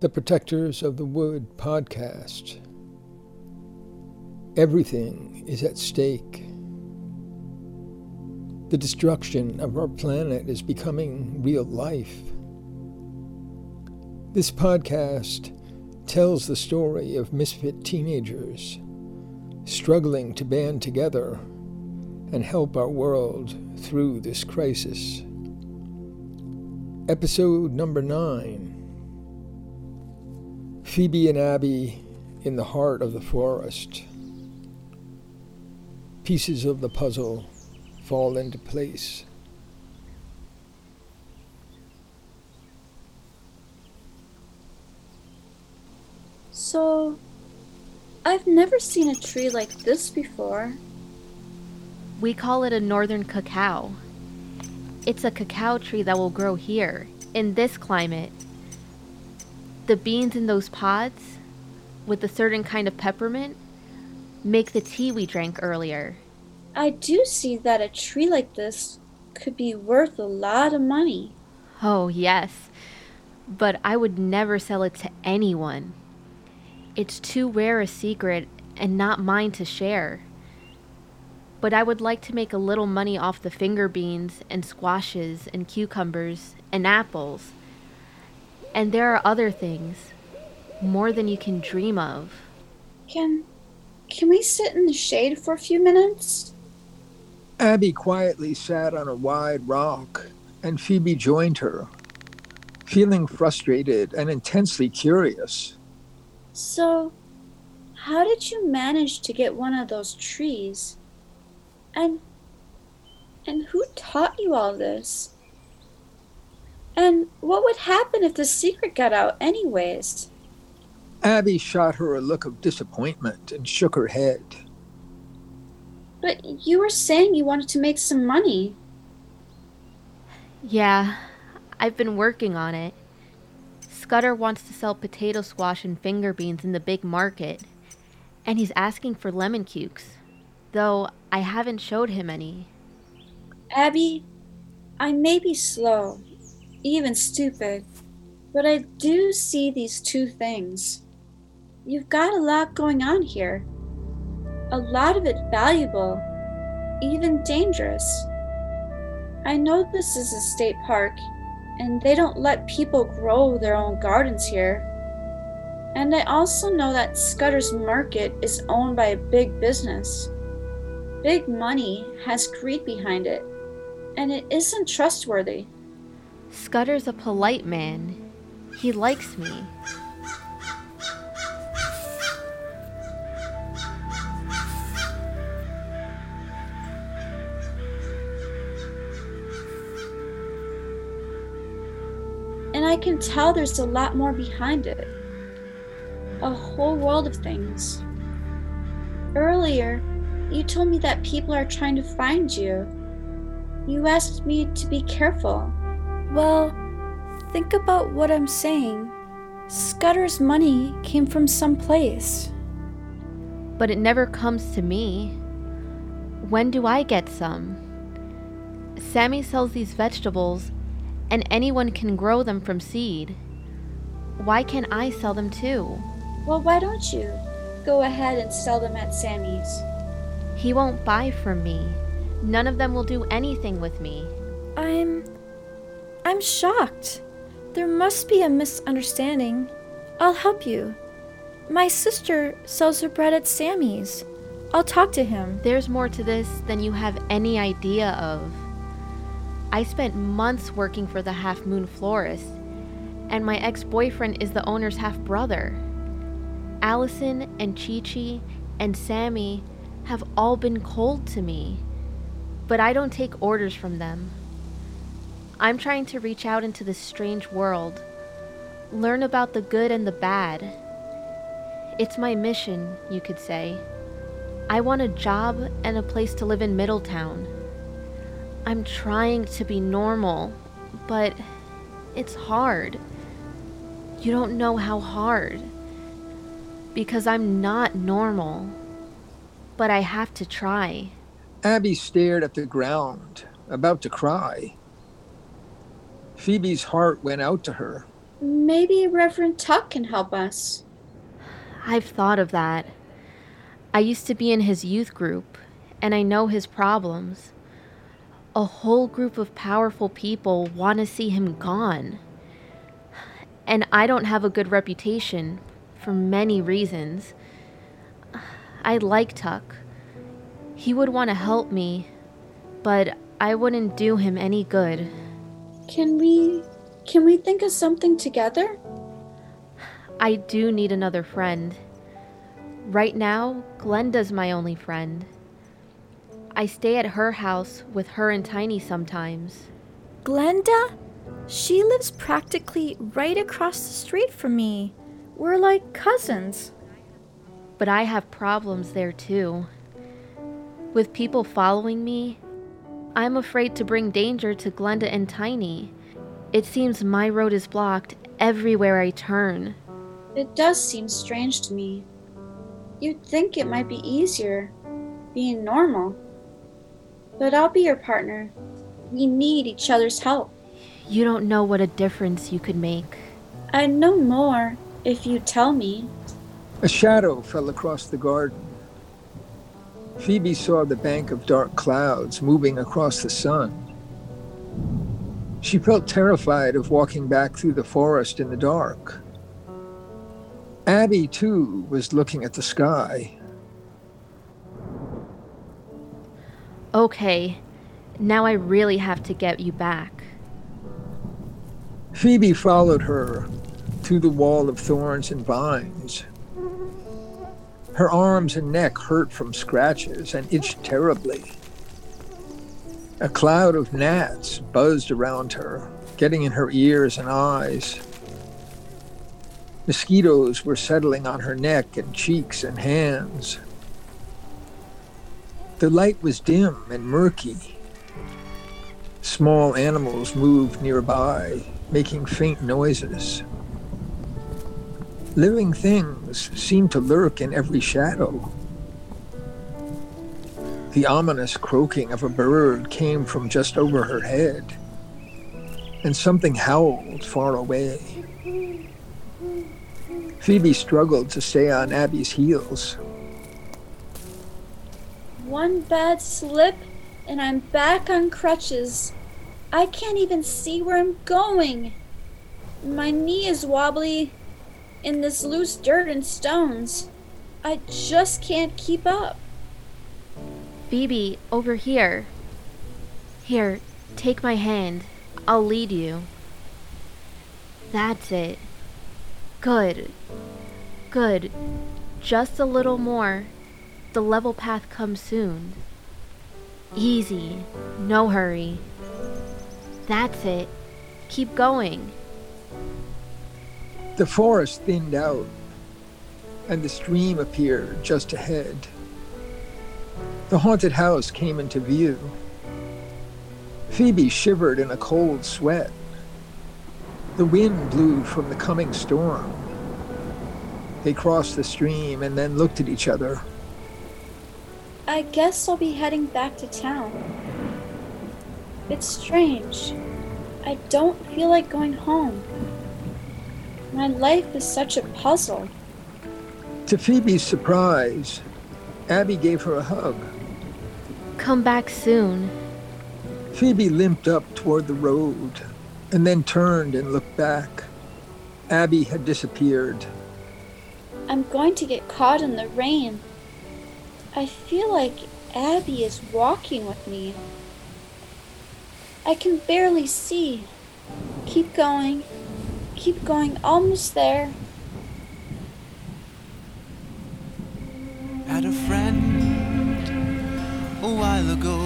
The Protectors of the Wood podcast. Everything is at stake. The destruction of our planet is becoming real life. This podcast tells the story of misfit teenagers struggling to band together and help our world through this crisis. Episode number nine Phoebe and Abby in the heart of the forest. Pieces of the puzzle fall into place. So, I've never seen a tree like this before. We call it a northern cacao. It's a cacao tree that will grow here, in this climate, the beans in those pods, with a certain kind of peppermint, make the tea we drank earlier. I do see that a tree like this could be worth a lot of money. Oh, yes. But I would never sell it to anyone. It's too rare a secret and not mine to share. But I would like to make a little money off the finger beans and squashes and cucumbers and apples and there are other things, more than you can dream of. Can can we sit in the shade for a few minutes? Abby quietly sat on a wide rock, and Phoebe joined her, feeling frustrated and intensely curious. So, how did you manage to get one of those trees? And and who taught you all this? And what would happen if the secret got out, anyways? Abby shot her a look of disappointment and shook her head. But you were saying you wanted to make some money. Yeah, I've been working on it. Scudder wants to sell potato squash and finger beans in the big market, and he's asking for lemon cukes, though I haven't showed him any. Abby, I may be slow, even stupid. But I do see these two things. You've got a lot going on here. A lot of it valuable, even dangerous. I know this is a state park, and they don't let people grow their own gardens here. And I also know that Scudder's Market is owned by a big business. Big money has greed behind it, and it isn't trustworthy. Scudder's a polite man. He likes me. And I can tell there's a lot more behind it. A whole world of things. Earlier, you told me that people are trying to find you. You asked me to be careful. Well, think about what I'm saying. Scudder's money came from some place. But it never comes to me. When do I get some? Sammy sells these vegetables, and anyone can grow them from seed. Why can't I sell them too? Well, why don't you? Go ahead and sell them at Sammy's. He won't buy from me. None of them will do anything with me. I'm I'm shocked. There must be a misunderstanding. I'll help you. My sister sells her bread at Sammy's. I'll talk to him. There's more to this than you have any idea of. I spent months working for the Half Moon Florist, and my ex boyfriend is the owner's half brother. Allison and Chi Chi and Sammy have all been cold to me, but I don't take orders from them. I'm trying to reach out into this strange world, learn about the good and the bad. It's my mission, you could say. I want a job and a place to live in Middletown. I'm trying to be normal, but it's hard. You don't know how hard. Because I'm not normal. But I have to try. Abby stared at the ground, about to cry. Phoebe's heart went out to her. Maybe Reverend Tuck can help us. I've thought of that. I used to be in his youth group, and I know his problems. A whole group of powerful people want to see him gone. And I don't have a good reputation for many reasons. I like Tuck. He would want to help me, but I wouldn't do him any good. Can we can we think of something together? I do need another friend. Right now, Glenda's my only friend. I stay at her house with her and Tiny sometimes. Glenda? She lives practically right across the street from me. We're like cousins. But I have problems there too. With people following me, I'm afraid to bring danger to Glenda and Tiny. It seems my road is blocked everywhere I turn. It does seem strange to me. You'd think it might be easier, being normal. But I'll be your partner. We need each other's help. You don't know what a difference you could make. I'd know more if you tell me. A shadow fell across the garden. Phoebe saw the bank of dark clouds moving across the sun. She felt terrified of walking back through the forest in the dark. Abby, too, was looking at the sky. Okay, now I really have to get you back. Phoebe followed her through the wall of thorns and vines. Her arms and neck hurt from scratches and itched terribly. A cloud of gnats buzzed around her, getting in her ears and eyes. Mosquitoes were settling on her neck and cheeks and hands. The light was dim and murky. Small animals moved nearby, making faint noises. Living things seemed to lurk in every shadow. The ominous croaking of a bird came from just over her head, and something howled far away. Phoebe struggled to stay on Abby's heels. One bad slip, and I'm back on crutches. I can't even see where I'm going. My knee is wobbly in this loose dirt and stones. I just can't keep up. Phoebe, over here. Here, take my hand. I'll lead you. That's it. Good. Good. Just a little more. The level path comes soon. Easy. No hurry. That's it. Keep going. The forest thinned out, and the stream appeared just ahead. The haunted house came into view. Phoebe shivered in a cold sweat. The wind blew from the coming storm. They crossed the stream and then looked at each other. I guess I'll be heading back to town. It's strange. I don't feel like going home. My life is such a puzzle. To Phoebe's surprise, Abby gave her a hug. Come back soon. Phoebe limped up toward the road and then turned and looked back. Abby had disappeared. I'm going to get caught in the rain. I feel like Abby is walking with me. I can barely see. Keep going. Keep going. Almost there. Had a friend a while ago.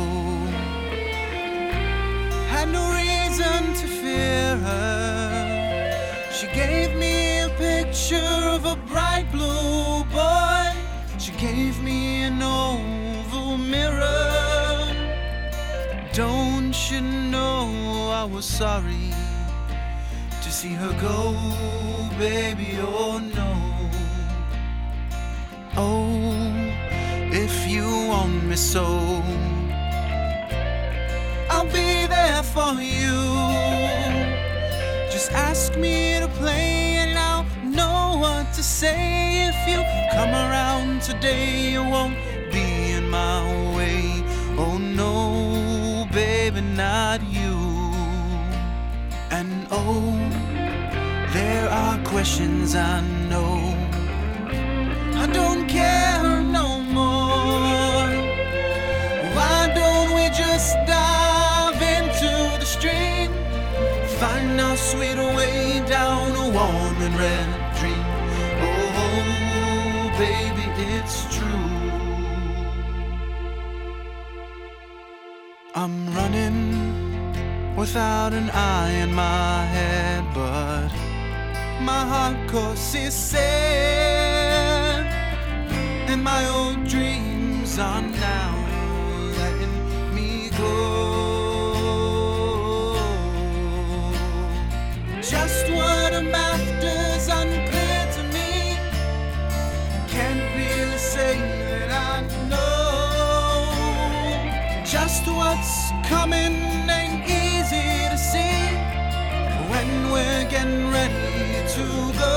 Had no reason to fear her. She gave me a picture of a bright blue boy. She gave me an oval mirror. Don't you know I was sorry see her go, baby? Oh no. Oh, if you want me so, I'll be there for you. Just ask me to play and I'll know what to say if you come around today, you won't be in my way. Oh no, baby, not you. And oh, there are questions I know. I don't care no more. Why don't we just dive into the stream? Find our sweet way down a warm and red dream. Oh, baby, it's true. I'm running without an eye in my head, but my heart course is set, and my old dreams are now letting me go. Just what I'm after's unclear to me. Can't really say that I know. Just what's coming ain't easy to see when we're getting ready to go.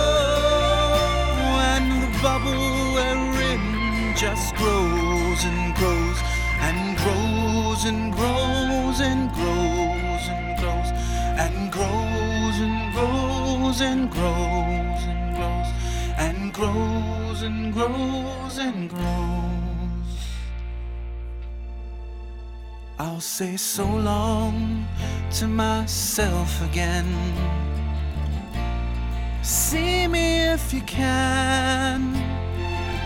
And the bubble we're in just grows and grows and grows and grows and grows and grows and grows and grows and grows and grows and grows and grows and grows. I'll say so long to myself again. See me if you can.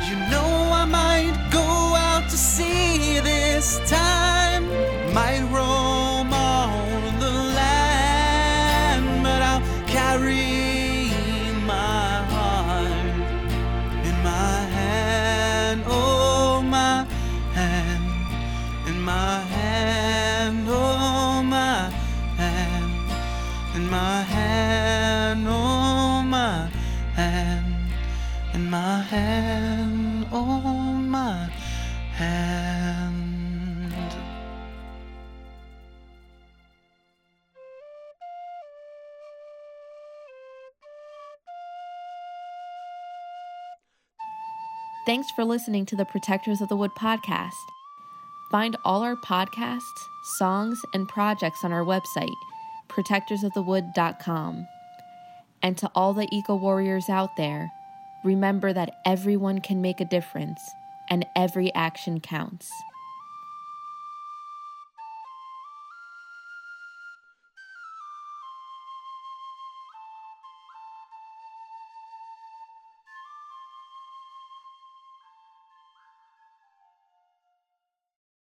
You know I might go out to sea this time. Might oh my hand. Thanks for listening to the Protectors of the Wood podcast. Find all our podcasts, songs, and projects on our website, protectorsofthewood.com. And to all the eco warriors out there, remember that everyone can make a difference and every action counts.